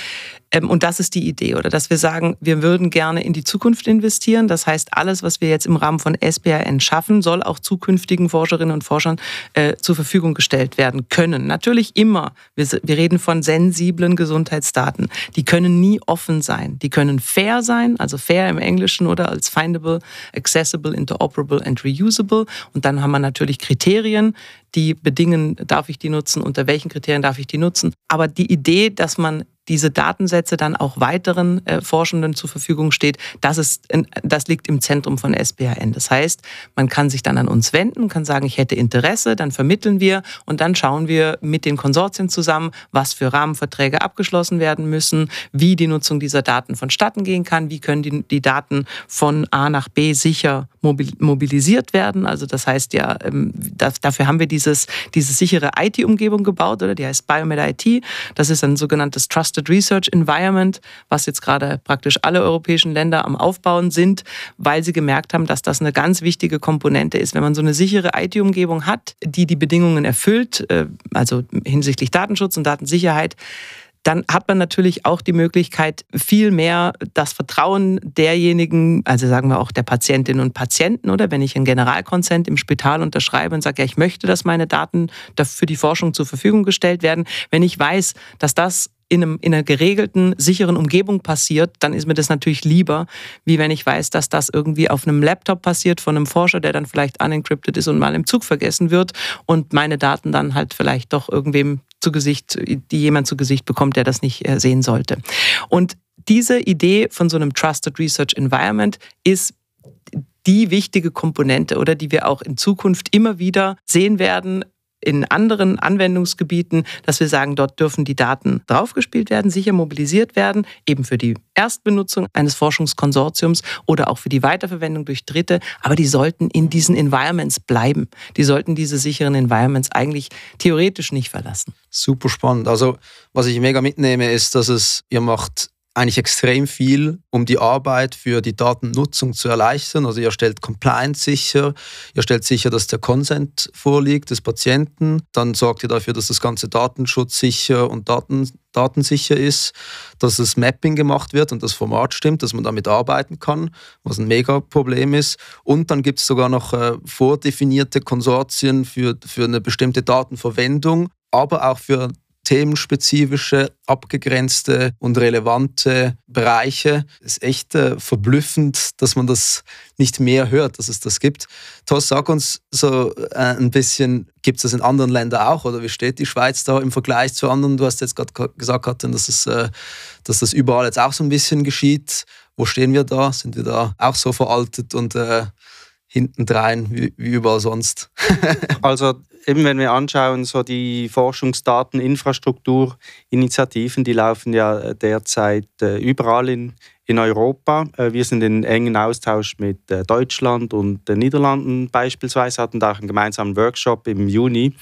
Ähm, und das ist die Idee, oder dass wir sagen, wir würden gerne in die Zukunft investieren. Das heißt, alles, was wir jetzt im Rahmen von SBRN schaffen, soll auch zukünftigen Forscherinnen und Forschern äh, zur Verfügung gestellt werden können. Natürlich immer. Wir, wir reden von sensiblen Gesundheitsdaten. Die können nie offen sein. Die können fair sein, also fair im Englischen oder als findable, accessible, interoperable and reusable. Und dann haben wir natürlich Kriterien, die bedingen, darf ich die nutzen, unter welchen Kriterien darf ich die nutzen. Aber die Idee, dass man diese Datensätze dann auch weiteren äh, Forschenden zur Verfügung steht, das, ist, das liegt im Zentrum von SBHN. Das heißt, man kann sich dann an uns wenden, kann sagen, ich hätte Interesse, dann vermitteln wir und dann schauen wir mit den Konsortien zusammen, was für Rahmenverträge abgeschlossen werden müssen, wie die Nutzung dieser Daten vonstatten gehen kann, wie können die, die Daten von A nach B sicher mobilisiert werden. Also das heißt ja, ähm, dafür haben wir dieses, diese sichere IT-Umgebung gebaut, oder die heißt Biomed IT. Das ist ein sogenanntes Trusted Research Environment, was jetzt gerade praktisch alle europäischen Länder am Aufbauen sind, weil sie gemerkt haben, dass das eine ganz wichtige Komponente ist. Wenn man so eine sichere IT-Umgebung hat, die die Bedingungen erfüllt, äh, also hinsichtlich Datenschutz und Datensicherheit, dann hat man natürlich auch die Möglichkeit, viel mehr das Vertrauen derjenigen, also sagen wir auch der Patientinnen und Patienten, oder wenn ich ein Generalkonsent im Spital unterschreibe und sage, ja, ich möchte, dass meine Daten für die Forschung zur Verfügung gestellt werden, wenn ich weiß, dass das in, einem, in einer geregelten, sicheren Umgebung passiert, dann ist mir das natürlich lieber, wie wenn ich weiß, dass das irgendwie auf einem Laptop passiert von einem Forscher, der dann vielleicht unencrypted ist und mal im Zug vergessen wird und meine Daten dann halt vielleicht doch irgendwem zu Gesicht, die jemand zu Gesicht bekommt, der das nicht äh, sehen sollte. Und diese Idee von so einem Trusted Research Environment ist die wichtige Komponente oder die wir auch in Zukunft immer wieder sehen werden, in anderen Anwendungsgebieten, dass wir sagen, dort dürfen die Daten draufgespielt werden, sicher mobilisiert werden, eben für die Erstbenutzung eines Forschungskonsortiums oder auch für die Weiterverwendung durch Dritte. Aber die sollten in diesen Environments bleiben. Die sollten diese sicheren Environments eigentlich theoretisch nicht verlassen. Super spannend. Also, was ich mega mitnehme, ist, dass es, ihr macht eigentlich extrem viel, um die Arbeit für die Datennutzung zu erleichtern. Also ihr stellt Compliance sicher, ihr stellt sicher, dass der Consent vorliegt des Patienten, dann sorgt ihr dafür, dass das ganze Datenschutz sicher und Daten, datensicher ist, dass das Mapping gemacht wird und das Format stimmt, dass man damit arbeiten kann, was ein Mega-Problem ist. Und dann gibt es sogar noch äh, vordefinierte Konsortien für, für eine bestimmte Datenverwendung, aber auch für themenspezifische, abgegrenzte und relevante Bereiche. Es ist echt äh, verblüffend, dass man das nicht mehr hört, dass es das gibt. Thos, sag uns so äh, ein bisschen, gibt es das in anderen Ländern auch oder wie steht die Schweiz da im Vergleich zu anderen? Du hast jetzt gerade gesagt, Katrin, dass, es, äh, dass das überall jetzt auch so ein bisschen geschieht. Wo stehen wir da? Sind wir da auch so veraltet und äh, hintendrein wie, wie überall sonst? *laughs* also eben wenn wir anschauen, so die Forschungsdateninfrastrukturinitiativen, die laufen ja derzeit äh, überall in, in Europa. Äh, wir sind in engen Austausch mit äh, Deutschland und den Niederlanden beispielsweise, hatten da auch einen gemeinsamen Workshop im Juni.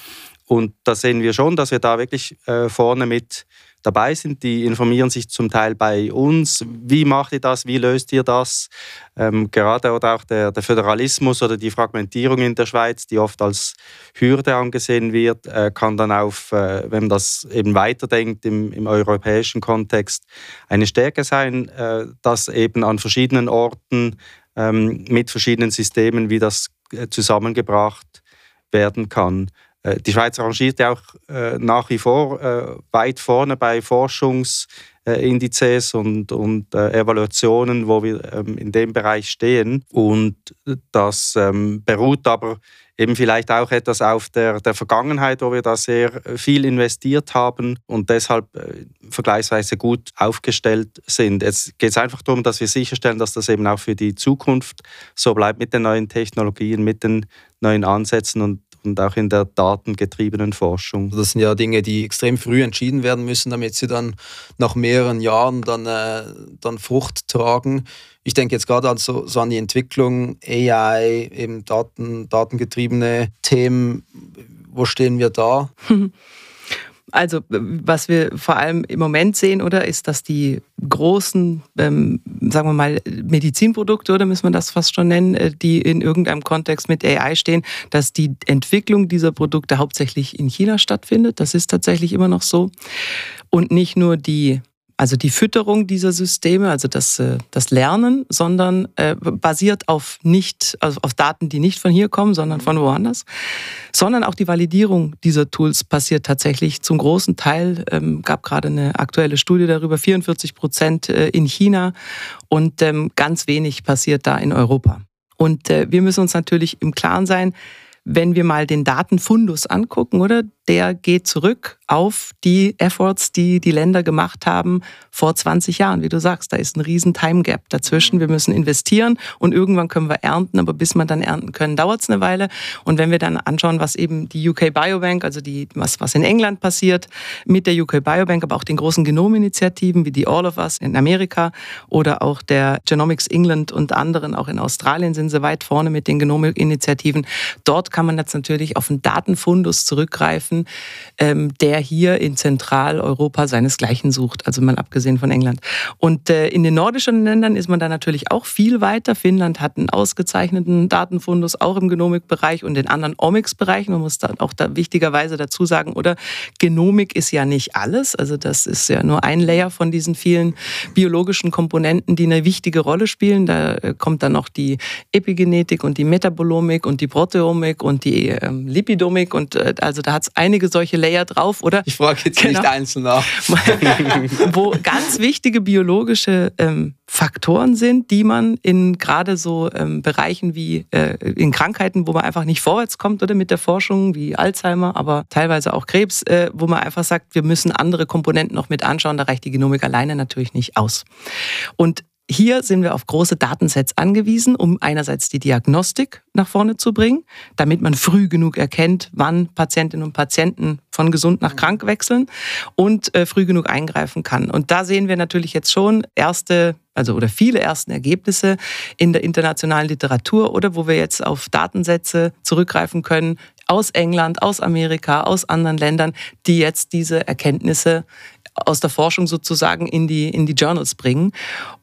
Und da sehen wir schon, dass wir da wirklich vorne mit dabei sind. Die informieren sich zum Teil bei uns. Wie macht ihr das? Wie löst ihr das? Ähm, gerade oder auch der, der, Föderalismus oder die Fragmentierung in der Schweiz, die oft als Hürde angesehen wird, äh, kann dann auf, äh, wenn man das eben weiterdenkt im, im europäischen Kontext, eine Stärke sein, äh, dass eben an verschiedenen Orten ähm, mit verschiedenen Systemen, wie das äh, zusammengebracht werden kann. Äh, die Schweiz rangiert ja auch äh, nach wie vor äh, weit vorne bei Forschungsindizes und, und Evaluationen, wo wir ähm, in dem Bereich stehen. Und das ähm, beruht aber eben vielleicht auch etwas auf der, der Vergangenheit, wo wir da sehr viel investiert haben und deshalb vergleichsweise gut aufgestellt sind. Jetzt geht es einfach darum, dass wir sicherstellen, dass das eben auch für die Zukunft so bleibt mit den neuen Technologien, mit den neuen Ansätzen und und auch in der datengetriebenen Forschung. Das sind ja Dinge, die extrem früh entschieden werden müssen, damit sie dann nach mehreren Jahren dann, äh, dann Frucht tragen. Ich denke jetzt gerade also so an die Entwicklung AI, eben Daten, datengetriebene Themen. Wo stehen wir da? *laughs* Also, was wir vor allem im Moment sehen, oder, ist, dass die großen, ähm, sagen wir mal, Medizinprodukte, oder müssen wir das fast schon nennen, äh, die in irgendeinem Kontext mit AI stehen, dass die Entwicklung dieser Produkte hauptsächlich in China stattfindet. Das ist tatsächlich immer noch so. Und nicht nur die also die Fütterung dieser Systeme, also das, äh, das Lernen, sondern äh, basiert auf nicht, also auf Daten, die nicht von hier kommen, sondern von woanders, sondern auch die Validierung dieser Tools passiert tatsächlich zum großen Teil, ähm, gab gerade eine aktuelle Studie darüber, 44 Prozent äh, in China und ähm, ganz wenig passiert da in Europa. Und äh, wir müssen uns natürlich im Klaren sein, wenn wir mal den Datenfundus angucken, oder? Der geht zurück auf die Efforts, die die Länder gemacht haben vor 20 Jahren. Wie du sagst, da ist ein riesen Time Gap dazwischen. Wir müssen investieren und irgendwann können wir ernten, aber bis wir dann ernten können, dauert es eine Weile. Und wenn wir dann anschauen, was eben die UK Biobank, also die, was, was in England passiert mit der UK Biobank, aber auch den großen Genominitiativen wie die All of Us in Amerika oder auch der Genomics England und anderen, auch in Australien sind sie weit vorne mit den Genomikinitiativen. Dort kann man jetzt natürlich auf einen Datenfundus zurückgreifen, ähm, der hier in Zentraleuropa seinesgleichen sucht, also mal abgesehen von England. Und äh, in den nordischen Ländern ist man da natürlich auch viel weiter. Finnland hat einen ausgezeichneten Datenfundus, auch im Genomikbereich und in anderen Omics-Bereichen. Man muss da auch da wichtigerweise dazu sagen, oder Genomik ist ja nicht alles. Also das ist ja nur ein Layer von diesen vielen biologischen Komponenten, die eine wichtige Rolle spielen. Da äh, kommt dann noch die Epigenetik und die Metabolomik und die Proteomik und die ähm, Lipidomik und äh, also da hat es einige solche Layer drauf, oder? Ich frage jetzt genau. nicht einzeln nach. *laughs* Wo ganz wichtige biologische ähm, Faktoren sind, die man in gerade so ähm, Bereichen wie äh, in Krankheiten, wo man einfach nicht vorwärts kommt oder mit der Forschung, wie Alzheimer, aber teilweise auch Krebs, äh, wo man einfach sagt, wir müssen andere Komponenten noch mit anschauen, da reicht die Genomik alleine natürlich nicht aus. Und hier sind wir auf große Datensets angewiesen, um einerseits die Diagnostik nach vorne zu bringen, damit man früh genug erkennt, wann Patientinnen und Patienten von gesund nach krank wechseln und äh, früh genug eingreifen kann. Und da sehen wir natürlich jetzt schon erste also oder viele ersten Ergebnisse in der internationalen Literatur oder wo wir jetzt auf Datensätze zurückgreifen können aus England, aus Amerika, aus anderen Ländern, die jetzt diese Erkenntnisse aus der Forschung sozusagen in die, in die Journals bringen.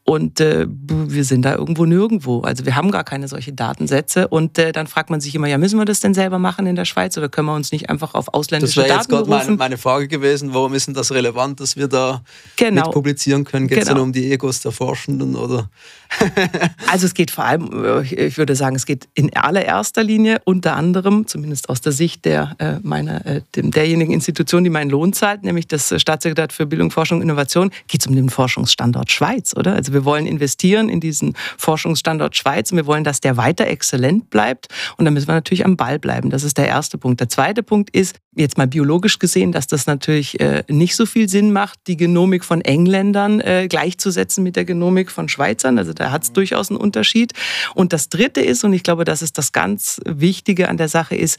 Und äh, wir sind da irgendwo nirgendwo. Also wir haben gar keine solche Datensätze. Und äh, dann fragt man sich immer, ja, müssen wir das denn selber machen in der Schweiz oder können wir uns nicht einfach auf ausländische Daten Das wäre jetzt gerade meine, meine, Frage gewesen, warum ist denn das relevant, dass wir da genau. mit publizieren können? Geht es genau. dann um die Egos der Forschenden oder? *laughs* also es geht vor allem, äh, ich würde sagen, es geht in allererster Linie unter anderem, zumindest aus der Sicht der, äh, meiner, äh, derjenigen Institution, die meinen Lohn zahlt, nämlich das Staatssekretariat für Bildung, Forschung und Innovation, geht es um den Forschungsstandort Schweiz, oder? Also wir wollen investieren in diesen Forschungsstandort Schweiz und wir wollen, dass der weiter exzellent bleibt. Und da müssen wir natürlich am Ball bleiben. Das ist der erste Punkt. Der zweite Punkt ist, jetzt mal biologisch gesehen, dass das natürlich äh, nicht so viel Sinn macht, die Genomik von Engländern äh, gleichzusetzen mit der Genomik von Schweizern. Also da hat es durchaus einen Unterschied. Und das dritte ist, und ich glaube, das ist das ganz Wichtige an der Sache, ist,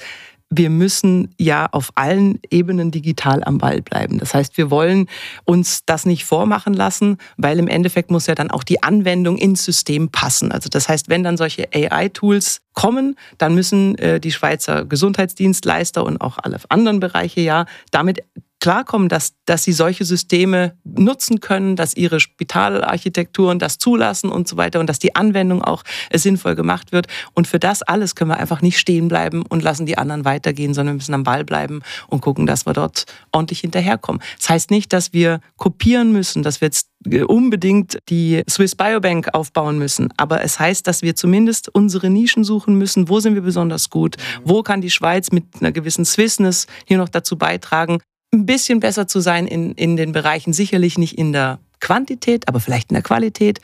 wir müssen ja auf allen Ebenen digital am Ball bleiben. Das heißt, wir wollen uns das nicht vormachen lassen, weil im Endeffekt muss ja dann auch die Anwendung ins System passen. Also das heißt, wenn dann solche AI-Tools kommen, dann müssen äh, die Schweizer Gesundheitsdienstleister und auch alle anderen Bereiche ja damit klarkommen, dass, dass sie solche Systeme nutzen können, dass ihre Spitalarchitekturen das zulassen und so weiter und dass die Anwendung auch sinnvoll gemacht wird. Und für das alles können wir einfach nicht stehen bleiben und lassen die anderen weitergehen, sondern wir müssen am Ball bleiben und gucken, dass wir dort ordentlich hinterherkommen. Das heißt nicht, dass wir kopieren müssen, dass wir jetzt unbedingt die Swiss Biobank aufbauen müssen. Aber es heißt, dass wir zumindest unsere Nischen suchen müssen. Wo sind wir besonders gut? Wo kann die Schweiz mit einer gewissen Swissness hier noch dazu beitragen, ein bisschen besser zu sein in, in den Bereichen, sicherlich nicht in der Quantität, aber vielleicht in der Qualität,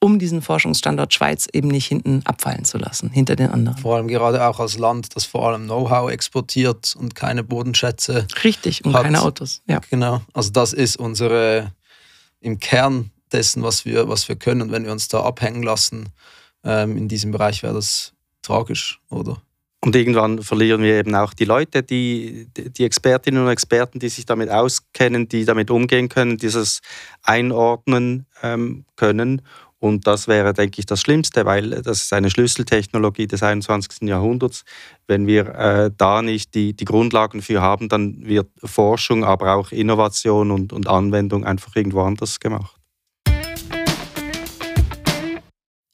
um diesen Forschungsstandort Schweiz eben nicht hinten abfallen zu lassen, hinter den anderen. Vor allem gerade auch als Land, das vor allem Know-how exportiert und keine Bodenschätze. Richtig, und hat. keine Autos. Ja. Genau, also das ist unsere, im Kern dessen, was wir, was wir können. Und wenn wir uns da abhängen lassen ähm, in diesem Bereich, wäre das tragisch, oder? Und irgendwann verlieren wir eben auch die Leute, die, die Expertinnen und Experten, die sich damit auskennen, die damit umgehen können, dieses einordnen ähm, können. Und das wäre, denke ich, das Schlimmste, weil das ist eine Schlüsseltechnologie des 21. Jahrhunderts. Wenn wir äh, da nicht die, die Grundlagen für haben, dann wird Forschung, aber auch Innovation und, und Anwendung einfach irgendwo anders gemacht.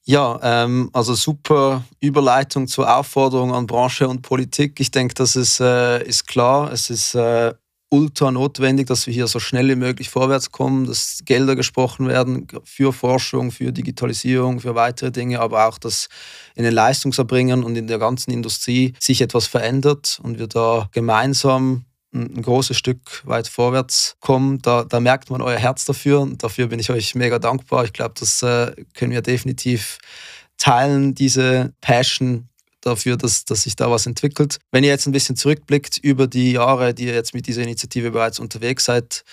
Ja, ähm, also super Überleitung zur Aufforderung an Branche und Politik. Ich denke, das ist, äh, ist klar. Es ist äh, ultra notwendig, dass wir hier so schnell wie möglich vorwärts kommen, dass Gelder gesprochen werden für Forschung, für Digitalisierung, für weitere Dinge, aber auch, dass in den Leistungserbringern und in der ganzen Industrie sich etwas verändert und wir da gemeinsam ein großes Stück weit vorwärts kommen. Da, da merkt man euer Herz dafür und dafür bin ich euch mega dankbar. Ich glaube, das äh, können wir definitiv teilen, diese Passion dafür, dass, dass sich da was entwickelt. Wenn ihr jetzt ein bisschen zurückblickt über die Jahre, die ihr jetzt mit dieser Initiative bereits unterwegs seid,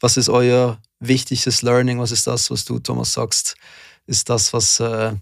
was ist euer wichtigstes Learning? Was ist das, was du, Thomas, sagst? Ist das, was, äh,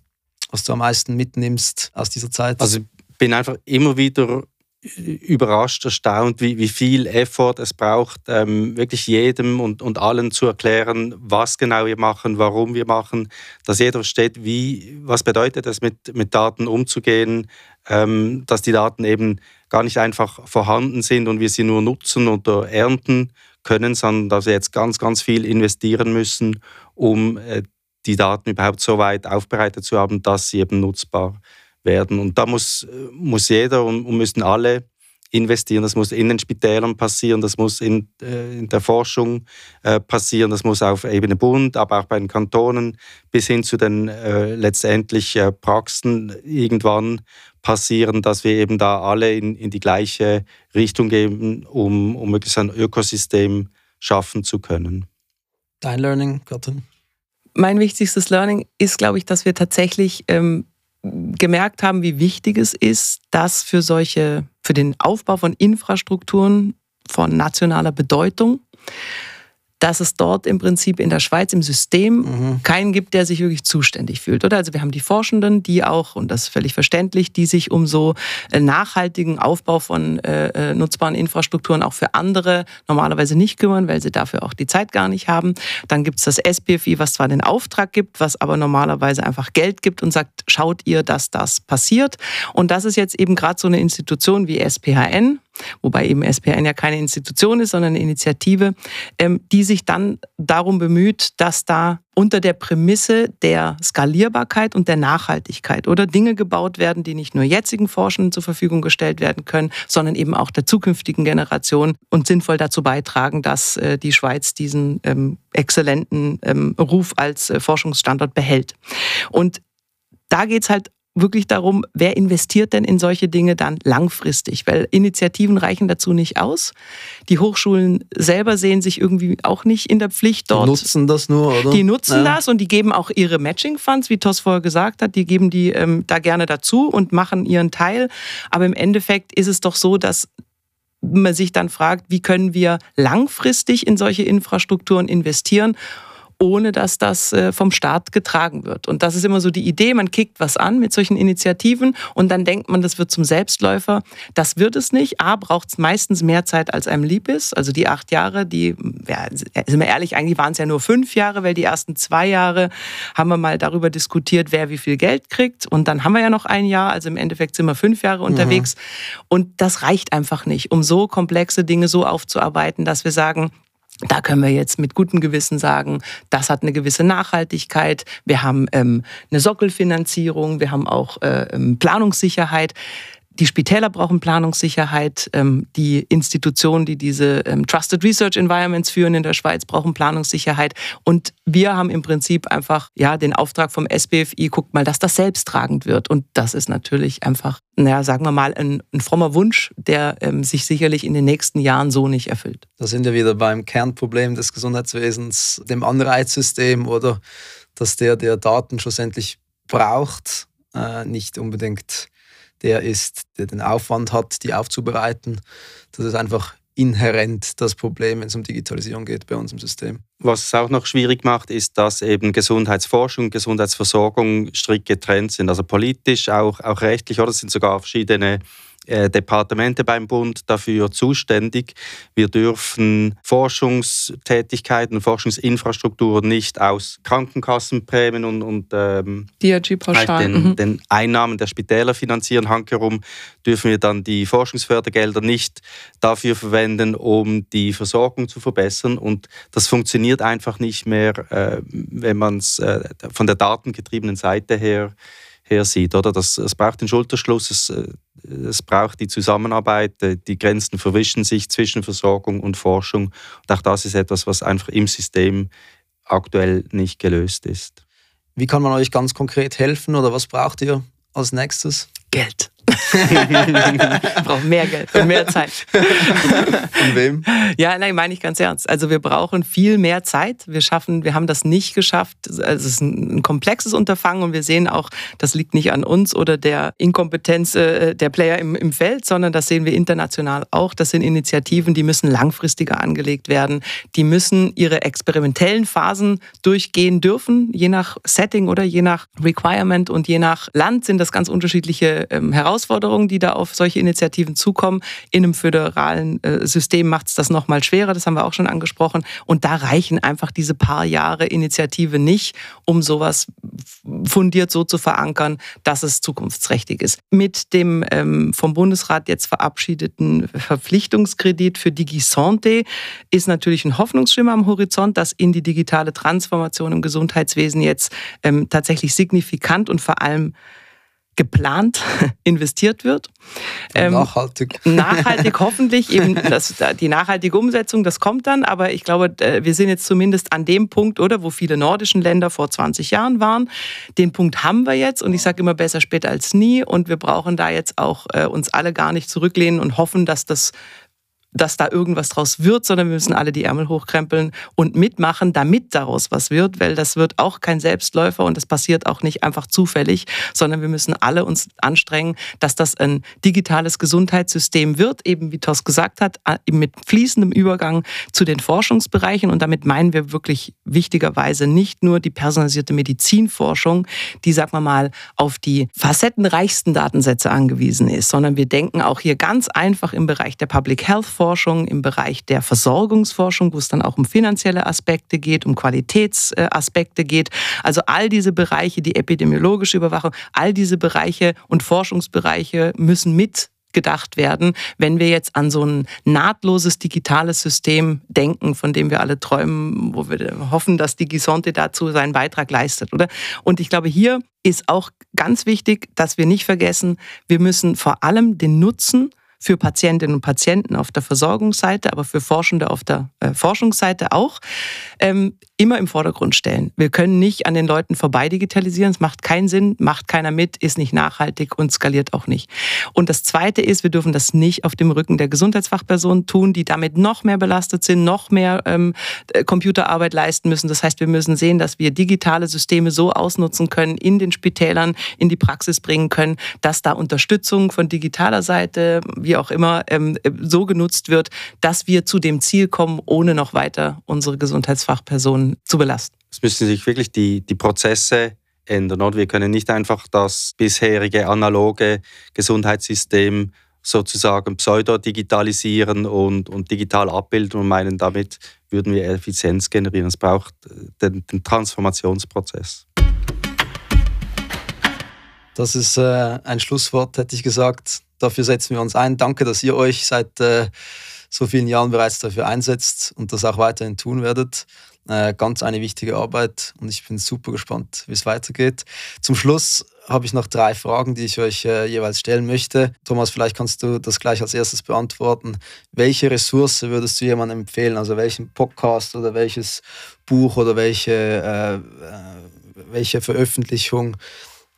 was du am meisten mitnimmst aus dieser Zeit? Also ich bin einfach immer wieder überrascht, erstaunt, wie, wie viel Effort es braucht, ähm, wirklich jedem und, und allen zu erklären, was genau wir machen, warum wir machen, dass jeder versteht, wie, was bedeutet es, mit, mit Daten umzugehen, ähm, dass die Daten eben gar nicht einfach vorhanden sind und wir sie nur nutzen oder ernten können, sondern dass wir jetzt ganz, ganz viel investieren müssen, um äh, die Daten überhaupt so weit aufbereitet zu haben, dass sie eben nutzbar sind werden. Und da muss, muss jeder und, müssen alle investieren. Das muss in den Spitälern passieren, das muss in, äh, in der Forschung äh, passieren, das muss auf Ebene Bund, aber auch bei den Kantonen bis hin zu den äh, letztendlich äh, Praxen irgendwann passieren, dass wir eben da alle in, in die gleiche Richtung gehen, um, um wirklich ein Ökosystem schaffen zu können. Dein Learning, Katrin? Mein wichtigstes Learning ist, glaube ich, dass wir tatsächlich ähm, gemerkt haben, wie wichtig es ist, dass für solche, für den Aufbau von Infrastrukturen von nationaler Bedeutung dass es dort im Prinzip in der Schweiz im System mhm. keinen gibt, der sich wirklich zuständig fühlt, oder? Also wir haben die Forschenden, die auch, und das ist völlig verständlich, die sich um so äh, nachhaltigen Aufbau von äh, äh, nutzbaren Infrastrukturen auch für andere normalerweise nicht kümmern, weil sie dafür auch die Zeit gar nicht haben. Dann gibt es das SPFI, was zwar den Auftrag gibt, was aber normalerweise einfach Geld gibt und sagt, schaut ihr, dass das passiert. Und das ist jetzt eben gerade so eine Institution wie SPHN, wobei eben SPN ja keine Institution ist, sondern eine Initiative, ähm, die sich dann darum bemüht, dass da unter der Prämisse der Skalierbarkeit und der Nachhaltigkeit oder Dinge gebaut werden, die nicht nur jetzigen Forschenden zur Verfügung gestellt werden können, sondern eben auch der zukünftigen Generation und sinnvoll dazu beitragen, dass äh, die Schweiz diesen ähm, exzellenten ähm, Ruf als äh, Forschungsstandort behält. Und da geht es halt wirklich darum, wer investiert denn in solche Dinge dann langfristig? Weil Initiativen reichen dazu nicht aus. Die Hochschulen selber sehen sich irgendwie auch nicht in der Pflicht dort. Die nutzen das nur, oder? Die nutzen ja. das und die geben auch ihre Matching-Funds, wie Tos vorher gesagt hat, die geben die ähm, da gerne dazu und machen ihren Teil. Aber im Endeffekt ist es doch so, dass man sich dann fragt, wie können wir langfristig in solche Infrastrukturen investieren ohne dass das äh, vom Staat getragen wird. Und das ist immer so die Idee, man kickt was an mit solchen Initiativen und dann denkt man, das wird zum Selbstläufer. Das wird es nicht. A, braucht es meistens mehr Zeit, als einem lieb ist. Also die acht Jahre, die, ja, sind wir ehrlich, eigentlich waren es ja nur fünf Jahre, weil die ersten zwei Jahre haben wir mal darüber diskutiert, wer wie viel Geld kriegt. Und dann haben wir ja noch ein Jahr, also im Endeffekt sind wir fünf Jahre unterwegs. Mhm. Und das reicht einfach nicht, um so komplexe Dinge so aufzuarbeiten, dass wir sagen, da können wir jetzt mit gutem Gewissen sagen, das hat eine gewisse Nachhaltigkeit. Wir haben ähm, eine Sockelfinanzierung, wir haben auch äh, ähm, Planungssicherheit. Die Spitäler brauchen Planungssicherheit. Ähm, die Institutionen, die diese ähm, Trusted Research Environments führen in der Schweiz, brauchen Planungssicherheit. Und wir haben im Prinzip einfach ja den Auftrag vom SBFI, guckt mal, dass das selbsttragend wird. Und das ist natürlich einfach, naja, sagen wir mal, ein, ein frommer Wunsch, der ähm, sich sicherlich in den nächsten Jahren so nicht erfüllt. Da sind wir wieder beim Kernproblem des Gesundheitswesens, dem Anreizsystem oder dass der, der Daten schlussendlich braucht, äh, nicht unbedingt der ist, der den Aufwand hat, die aufzubereiten. Das ist einfach inhärent das Problem, wenn es um Digitalisierung geht bei uns im System. Was es auch noch schwierig macht, ist, dass eben Gesundheitsforschung und Gesundheitsversorgung strikt getrennt sind. Also politisch, auch, auch rechtlich, oder es sind sogar verschiedene äh, Departemente beim Bund dafür zuständig. Wir dürfen Forschungstätigkeiten, Forschungsinfrastrukturen nicht aus Krankenkassenprämien und, und ähm, DRG-Pauschalen. Den, mhm. den, Einnahmen der Spitäler finanzieren. Hankerum dürfen wir dann die Forschungsfördergelder nicht dafür verwenden, um die Versorgung zu verbessern. Und das funktioniert einfach nicht mehr, äh, wenn man es äh, von der datengetriebenen Seite her her sieht. Oder? Das, es braucht den Schulterschluss, es, äh, es braucht die Zusammenarbeit, äh, die Grenzen verwischen sich zwischen Versorgung und Forschung. Und auch das ist etwas, was einfach im System aktuell nicht gelöst ist. Wie kann man euch ganz konkret helfen oder was braucht ihr als nächstes? Geld. *laughs* wir brauchen mehr Geld und mehr Zeit. Von wem? Ja, nein, meine ich ganz ernst. Also wir brauchen viel mehr Zeit. Wir schaffen, wir haben das nicht geschafft. Also es ist ein, komplexes Unterfangen und wir sehen auch, das liegt nicht an uns oder der Inkompetenz äh, der Player im, im Feld, sondern das sehen wir international auch. Das sind Initiativen, die müssen langfristiger angelegt werden. Die müssen ihre experimentellen Phasen durchgehen dürfen, je nach Setting oder je nach Requirement und je nach Land sind das ganz unterschiedliche ähm, Herausforderungen. Herausforderungen, die da auf solche Initiativen zukommen. In einem föderalen äh, System macht es das nochmal schwerer, das haben wir auch schon angesprochen. Und da reichen einfach diese paar Jahre Initiative nicht, um sowas fundiert so zu verankern, dass es zukunftsträchtig ist. Mit dem ähm, vom Bundesrat jetzt verabschiedeten Verpflichtungskredit für DigiSante ist natürlich ein Hoffnungsschimmer am Horizont, dass in die digitale Transformation im Gesundheitswesen jetzt ähm, tatsächlich signifikant und vor allem geplant *laughs* investiert wird. Ähm, nachhaltig. *laughs* Nachhaltig hoffentlich. Eben das, die nachhaltige Umsetzung, das kommt dann. Aber ich glaube, wir sind jetzt zumindest an dem Punkt, oder, wo viele nordischen Länder vor 20 Jahren waren. Den Punkt haben wir jetzt. Und ich sage immer besser später als nie. Und wir brauchen da jetzt auch äh, uns alle gar nicht zurücklehnen und hoffen, dass das dass da irgendwas draus wird, sondern wir müssen alle die Ärmel hochkrempeln und mitmachen, damit daraus was wird, weil das wird auch kein Selbstläufer und das passiert auch nicht einfach zufällig, sondern wir müssen alle uns anstrengen, dass das ein digitales Gesundheitssystem wird, eben wie Tos gesagt hat, mit fließendem Übergang zu den Forschungsbereichen. Und damit meinen wir wirklich wichtigerweise nicht nur die personalisierte Medizinforschung, die, sagen wir mal, auf die facettenreichsten Datensätze angewiesen ist, sondern wir denken auch hier ganz einfach im Bereich der Public Health Forschung, im Bereich der Versorgungsforschung, wo es dann auch um finanzielle Aspekte geht, um Qualitätsaspekte geht. Also all diese Bereiche, die epidemiologische Überwachung, all diese Bereiche und Forschungsbereiche müssen mit gedacht werden, wenn wir jetzt an so ein nahtloses digitales System denken, von dem wir alle träumen, wo wir hoffen, dass Digisonte dazu seinen Beitrag leistet, oder? Und ich glaube, hier ist auch ganz wichtig, dass wir nicht vergessen, wir müssen vor allem den Nutzen für Patientinnen und Patienten auf der Versorgungsseite, aber für Forschende auf der äh, Forschungsseite auch, ähm, immer im Vordergrund stellen. Wir können nicht an den Leuten vorbei digitalisieren. Es macht keinen Sinn, macht keiner mit, ist nicht nachhaltig und skaliert auch nicht. Und das Zweite ist, wir dürfen das nicht auf dem Rücken der Gesundheitsfachpersonen tun, die damit noch mehr belastet sind, noch mehr ähm, äh, Computerarbeit leisten müssen. Das heißt, wir müssen sehen, dass wir digitale Systeme so ausnutzen können, in den Spitälern, in die Praxis bringen können, dass da Unterstützung von digitaler Seite, wie auch immer, ähm, so genutzt wird, dass wir zu dem Ziel kommen, ohne noch weiter unsere Gesundheitsfachpersonen zu belasten. Es müssen sich wirklich die, die Prozesse ändern. Oder? Wir können nicht einfach das bisherige analoge Gesundheitssystem sozusagen pseudo-digitalisieren und, und digital abbilden und meinen, damit würden wir Effizienz generieren. Es braucht äh, den, den Transformationsprozess. Das ist äh, ein Schlusswort, hätte ich gesagt. Dafür setzen wir uns ein. Danke, dass ihr euch seit äh, so vielen Jahren bereits dafür einsetzt und das auch weiterhin tun werdet. Äh, ganz eine wichtige Arbeit und ich bin super gespannt, wie es weitergeht. Zum Schluss habe ich noch drei Fragen, die ich euch äh, jeweils stellen möchte. Thomas, vielleicht kannst du das gleich als erstes beantworten. Welche Ressource würdest du jemandem empfehlen? Also welchen Podcast oder welches Buch oder welche, äh, äh welche Veröffentlichung,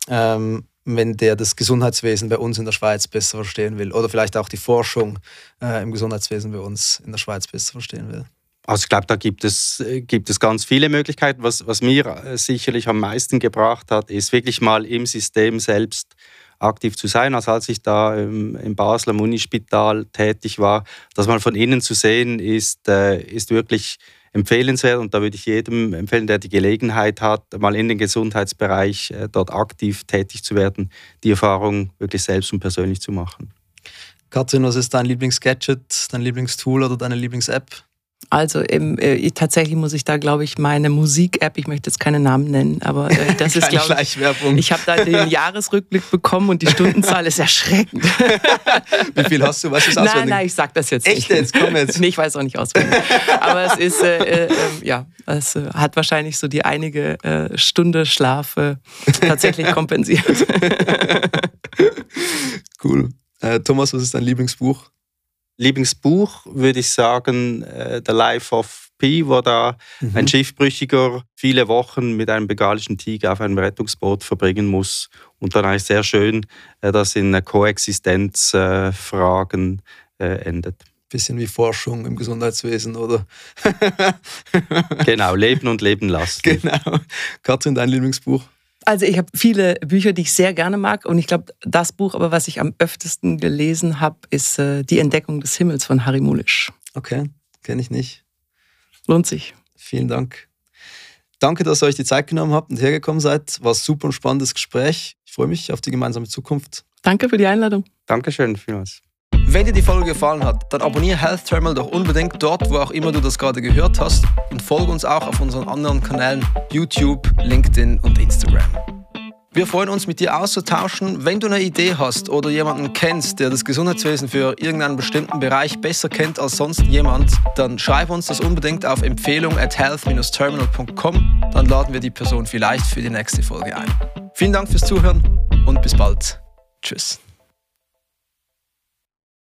ähm, wenn der das Gesundheitswesen bei uns in der Schweiz besser verstehen will oder vielleicht auch die Forschung äh, im Gesundheitswesen bei uns in der Schweiz besser verstehen will? Also ich glaube, da gibt es, äh, gibt es ganz viele Möglichkeiten. Was, was mir äh, sicherlich am meisten gebracht hat, ist wirklich mal im System selbst aktiv zu sein. Also als ich da im, im Basler Munispital tätig war, das mal von innen zu sehen, ist, äh, ist wirklich empfehlenswert und da würde ich jedem empfehlen, der die Gelegenheit hat, mal in den Gesundheitsbereich äh, dort aktiv tätig zu werden, die Erfahrung wirklich selbst und persönlich zu machen. Katrin, was ist dein Lieblingsgadget, dein Lieblingstool oder deine Lieblings-App? Also im, äh, tatsächlich muss ich da, glaube ich, meine Musik-App, ich möchte jetzt keine Namen nennen, aber äh, *laughs* das ist, glaube ich, ich habe da den *laughs* Jahresrückblick bekommen und die Stundenzahl ist erschreckend. *laughs* Wie viel hast du? Was ist auswendig? Nein, nein, ich sag das jetzt Echt nicht. Echt jetzt? Komm jetzt. Nee, ich weiß auch nicht auswendig. aber es ist, äh, äh, ähm, ja, es äh, hat wahrscheinlich so die einige äh, Stunde Schlaf tatsächlich kompensiert. cool. Thomas, was ist dein Lieblingsbuch? Lieblingsbuch würde ich sagen äh, The Life of Pi, wo da mhm. ein Schiffbrüchiger viele Wochen mit einem begalischen Tiger auf einem Rettungsboot verbringen muss und dann eigentlich sehr schön äh, das in Koexistenzfragen äh, endet. Bisschen wie Forschung im Gesundheitswesen, oder? *laughs* genau, leben und leben lassen. *laughs* Genau. Katrin, dein Lieblingsbuch? Also ich habe viele Bücher, die ich sehr gerne mag und ich glaube, das Buch, aber was ich am öftesten gelesen habe, ist äh, Die Entdeckung des Himmels von Harry Mulisch. Okay, kenne ich nicht. Lohnt sich. Vielen Dank. Danke, dass ihr euch die Zeit genommen habt und hergekommen seid. War ein super und spannendes Gespräch. Ich freue mich auf die gemeinsame Zukunft. Danke für die Einladung. Dankeschön vielmals. Wenn dir die Folge gefallen hat, dann abonniere Health Terminal doch unbedingt dort, wo auch immer du das gerade gehört hast und folge uns auch auf unseren anderen Kanälen YouTube, LinkedIn und Instagram. Wir freuen uns, mit dir auszutauschen. Wenn du eine Idee hast oder jemanden kennst, der das Gesundheitswesen für irgendeinen bestimmten Bereich besser kennt als sonst jemand, dann schreib uns das unbedingt auf empfehlung at health-terminal.com. Dann laden wir die Person vielleicht für die nächste Folge ein. Vielen Dank fürs Zuhören und bis bald. Tschüss.